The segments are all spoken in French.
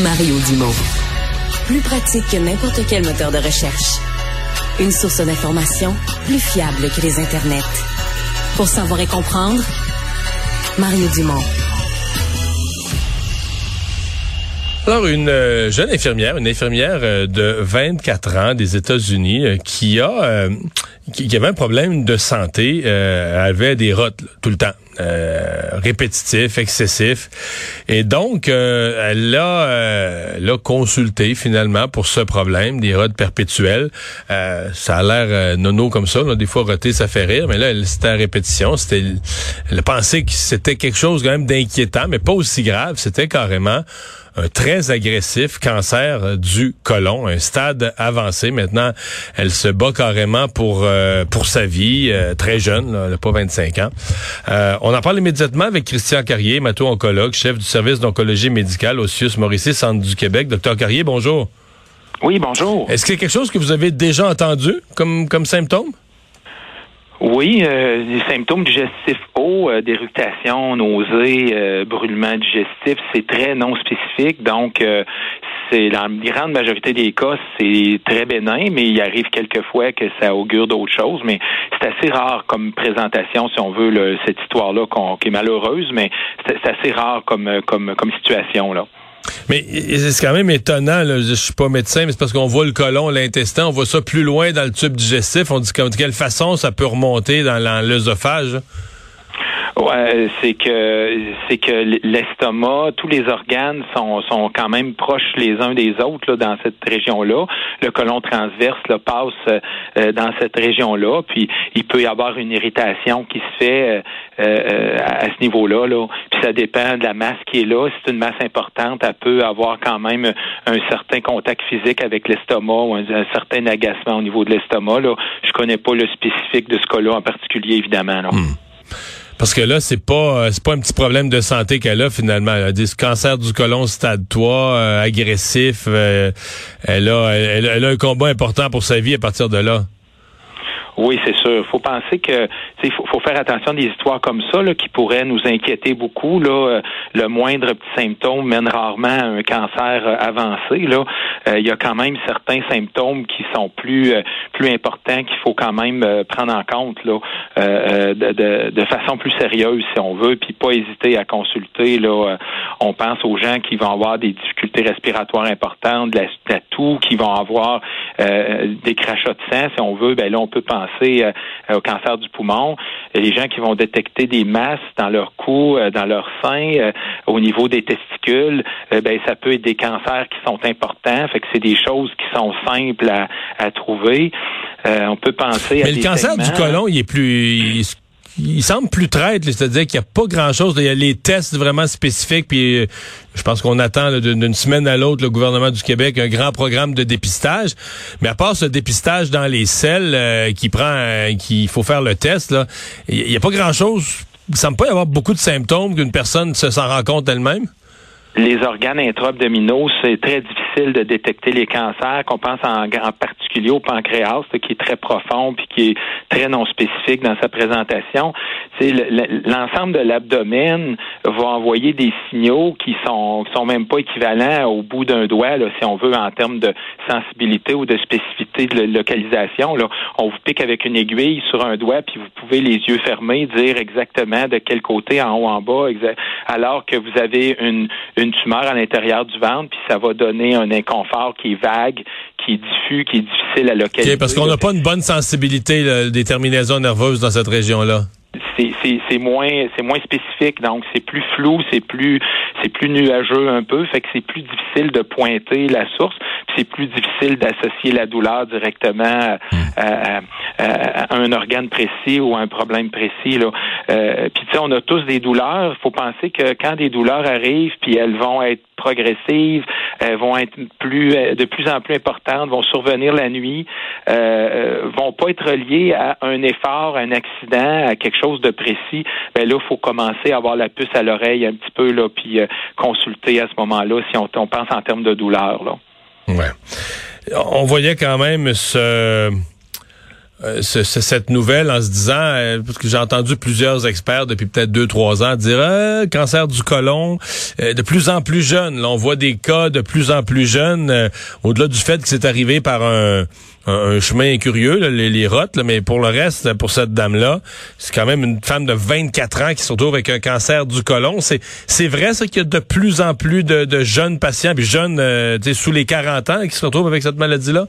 Mario Dumont. Plus pratique que n'importe quel moteur de recherche. Une source d'information plus fiable que les internets. Pour savoir et comprendre, Mario Dumont. Alors, une euh, jeune infirmière, une infirmière euh, de 24 ans des États-Unis euh, qui a qui, avait un problème de santé, elle avait des rotes tout le temps. répétitifs, excessifs. Et donc, elle l'a l'a consulté finalement pour ce problème, des rotes perpétuelles. ça a l'air nono comme ça. Des fois, roter, ça fait rire. Mais là, c'était à répétition. C'était, elle pensé que c'était quelque chose quand même d'inquiétant, mais pas aussi grave. C'était carrément très agressif cancer euh, du côlon, un stade avancé. Maintenant, elle se bat carrément pour euh, pour sa vie, euh, très jeune, elle n'a pas 25 ans. on en parle immédiatement avec Christian Carrier, mato-oncologue, chef du service d'oncologie médicale au CIUS Mauricie, Centre du Québec. Docteur Carrier, bonjour. Oui, bonjour. Est-ce que c'est quelque chose que vous avez déjà entendu comme, comme symptôme? Oui, euh, des symptômes digestifs hauts, euh, déructation, nausées, euh, brûlement digestif, c'est très non spécifique. Donc, c'est dans la grande majorité des cas, c'est très bénin, mais il arrive quelquefois que ça augure d'autres choses. Mais c'est assez rare comme présentation, si on veut, cette histoire-là qui est malheureuse, mais c'est assez rare comme, comme, comme situation là. Mais c'est quand même étonnant, là, je suis pas médecin, mais c'est parce qu'on voit le côlon, l'intestin, on voit ça plus loin dans le tube digestif. On dit de quelle façon ça peut remonter dans l'œsophage. Ouais, c'est que c'est que l'estomac, tous les organes sont, sont quand même proches les uns des autres là, dans cette région-là. Le côlon transverse là, passe euh, dans cette région-là, puis il peut y avoir une irritation qui se fait euh, euh, à ce niveau-là. Là. Puis ça dépend de la masse qui est là. Si c'est une masse importante, elle peut avoir quand même un certain contact physique avec l'estomac ou un, certain agacement au niveau de l'estomac. Là. Je connais pas le spécifique de ce cas-là en particulier, évidemment. Là. Hmm. Parce que là, c'est pas euh, c'est pas un petit problème de santé qu'elle a finalement. Elle a des cancer du côlon stade 3, euh, agressif. Euh, elle, a, elle, a un combat important pour sa vie à partir de là. Oui, c'est sûr. Faut penser que faut, faut, faire attention à des histoires comme ça là, qui pourraient nous inquiéter beaucoup. Là, euh, le moindre petit symptôme mène rarement à un cancer euh, avancé. Là, euh, il y a quand même certains symptômes qui sont plus plus importants qu'il faut quand même prendre en compte là, de, de, de, façon plus sérieuse si on veut, puis pas hésiter à consulter. Là, on pense aux gens qui vont avoir des difficultés respiratoires importantes, de la, de toux, qui vont avoir des crachats de sang, si on veut. Ben là, on peut penser euh, au cancer du poumon. Les gens qui vont détecter des masses dans leur cou, euh, dans leur sein, euh, au niveau des testicules, ben ça peut être des cancers qui sont importants. Fait que c'est des choses qui sont simples à, trouver. on peut penser à Mais le cancer du côlon, il est plus il semble plus traître, c'est-à-dire qu'il n'y a pas grand-chose. Il y a les tests vraiment spécifiques, puis euh, je pense qu'on attend d'une semaine à l'autre le gouvernement du Québec un grand programme de dépistage. Mais à part ce dépistage dans les selles euh, qui prend, euh, qu'il faut faire le test, il n'y a pas grand-chose. Il semble pas y avoir beaucoup de symptômes qu'une personne se s'en rend compte elle-même les organes intra-abdominaux, c'est très difficile de détecter les cancers, qu'on pense en, particulier au pancréas, qui est très profond puis qui est très non spécifique dans sa présentation. L'ensemble de l'abdomen va envoyer des signaux qui sont sont même pas équivalents au bout d'un doigt, là, si on veut, en termes de sensibilité ou de spécificité de localisation. Là. On vous pique avec une aiguille sur un doigt, puis vous pouvez les yeux fermés dire exactement de quel côté, en haut, en bas, alors que vous avez une une tumeur à l'intérieur du ventre, puis ça va donner un inconfort qui est vague, qui est diffus, qui est difficile à localiser. parce qu'on n'a pas une bonne sensibilité des terminaisons nerveuses dans cette région-là c'est moins c'est moins spécifique. Donc c'est plus flou c'est plus c'est plus nuageux un peu. Fait que c'est plus difficile de pointer la source. C'est plus difficile d'associer la douleur directement à, un organe précis ou à un problème précis là. Euh, puis tu sais on a tous des douleurs. Il faut penser que quand des douleurs arrivent puis elles vont être progressives, elles vont être plus euh, de plus en plus importantes, vont survenir la nuit, euh, vont pas être liées à un effort, un accident, à quelque chose de précis. Ben là, faut commencer à avoir la puce à l'oreille un petit peu là, puis euh, consulter à ce moment-là si on, pense en termes de douleur là. On voyait quand même ce euh, cette nouvelle en se disant, euh, parce que j'ai entendu plusieurs experts depuis peut-être deux, trois ans dire, euh, cancer du côlon, de plus en plus jeune. Là, on voit des cas de plus en plus jeunes, au-delà du fait que c'est arrivé par un, chemin curieux, les, les rottes, mais pour le reste, pour cette dame-là, c'est quand même une femme de 24 ans qui se retrouve avec un cancer du côlon. C'est, vrai, ça, qu'il y a de plus en plus de, de jeunes patients, puis jeunes sous les 40 ans qui se retrouvent avec cette maladie-là?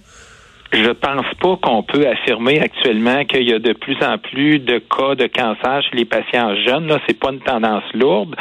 Je pense pas qu'on peut affirmer actuellement qu'il y a de plus en plus de cas de cancer chez les patients jeunes. Là, c'est pas une tendance lourde.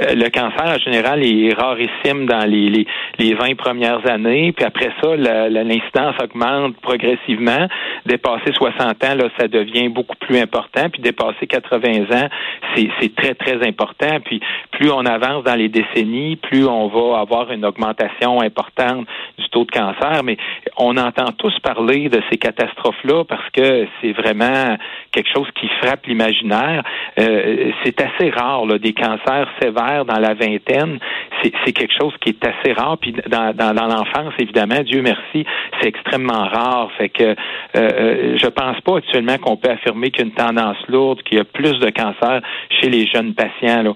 Euh, le cancer en général est rarissime dans les, les, les 20 premières années, puis après ça, l'incidence augmente progressivement. Dépasser 60 ans, là, ça devient beaucoup plus important, puis dépasser 80 ans, c'est très très important. Puis plus on avance dans les décennies, plus on va avoir une augmentation importante du taux de cancer. Mais on entend tous parler de ces catastrophes-là parce que c'est vraiment quelque chose qui frappe l'imaginaire. Euh, c'est assez rare, là, des cancers sévères dans la vingtaine. C'est quelque chose qui est assez rare. Puis dans, dans, l'enfance, évidemment, Dieu merci, c'est extrêmement rare. Fait que euh, euh, je pense pas actuellement qu'on peut affirmer qu'une tendance lourde, qu'il y a plus de cancers chez les jeunes patients. Là.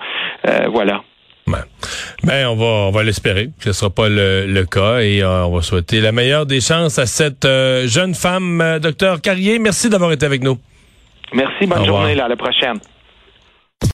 Euh, voilà. Ben, on va, on va l'espérer que ce sera pas le, cas et euh, on va souhaiter la meilleure des chances à cette euh, jeune femme, docteur Carrier. Merci d'avoir été avec nous. Merci, bonne journée, à la prochaine.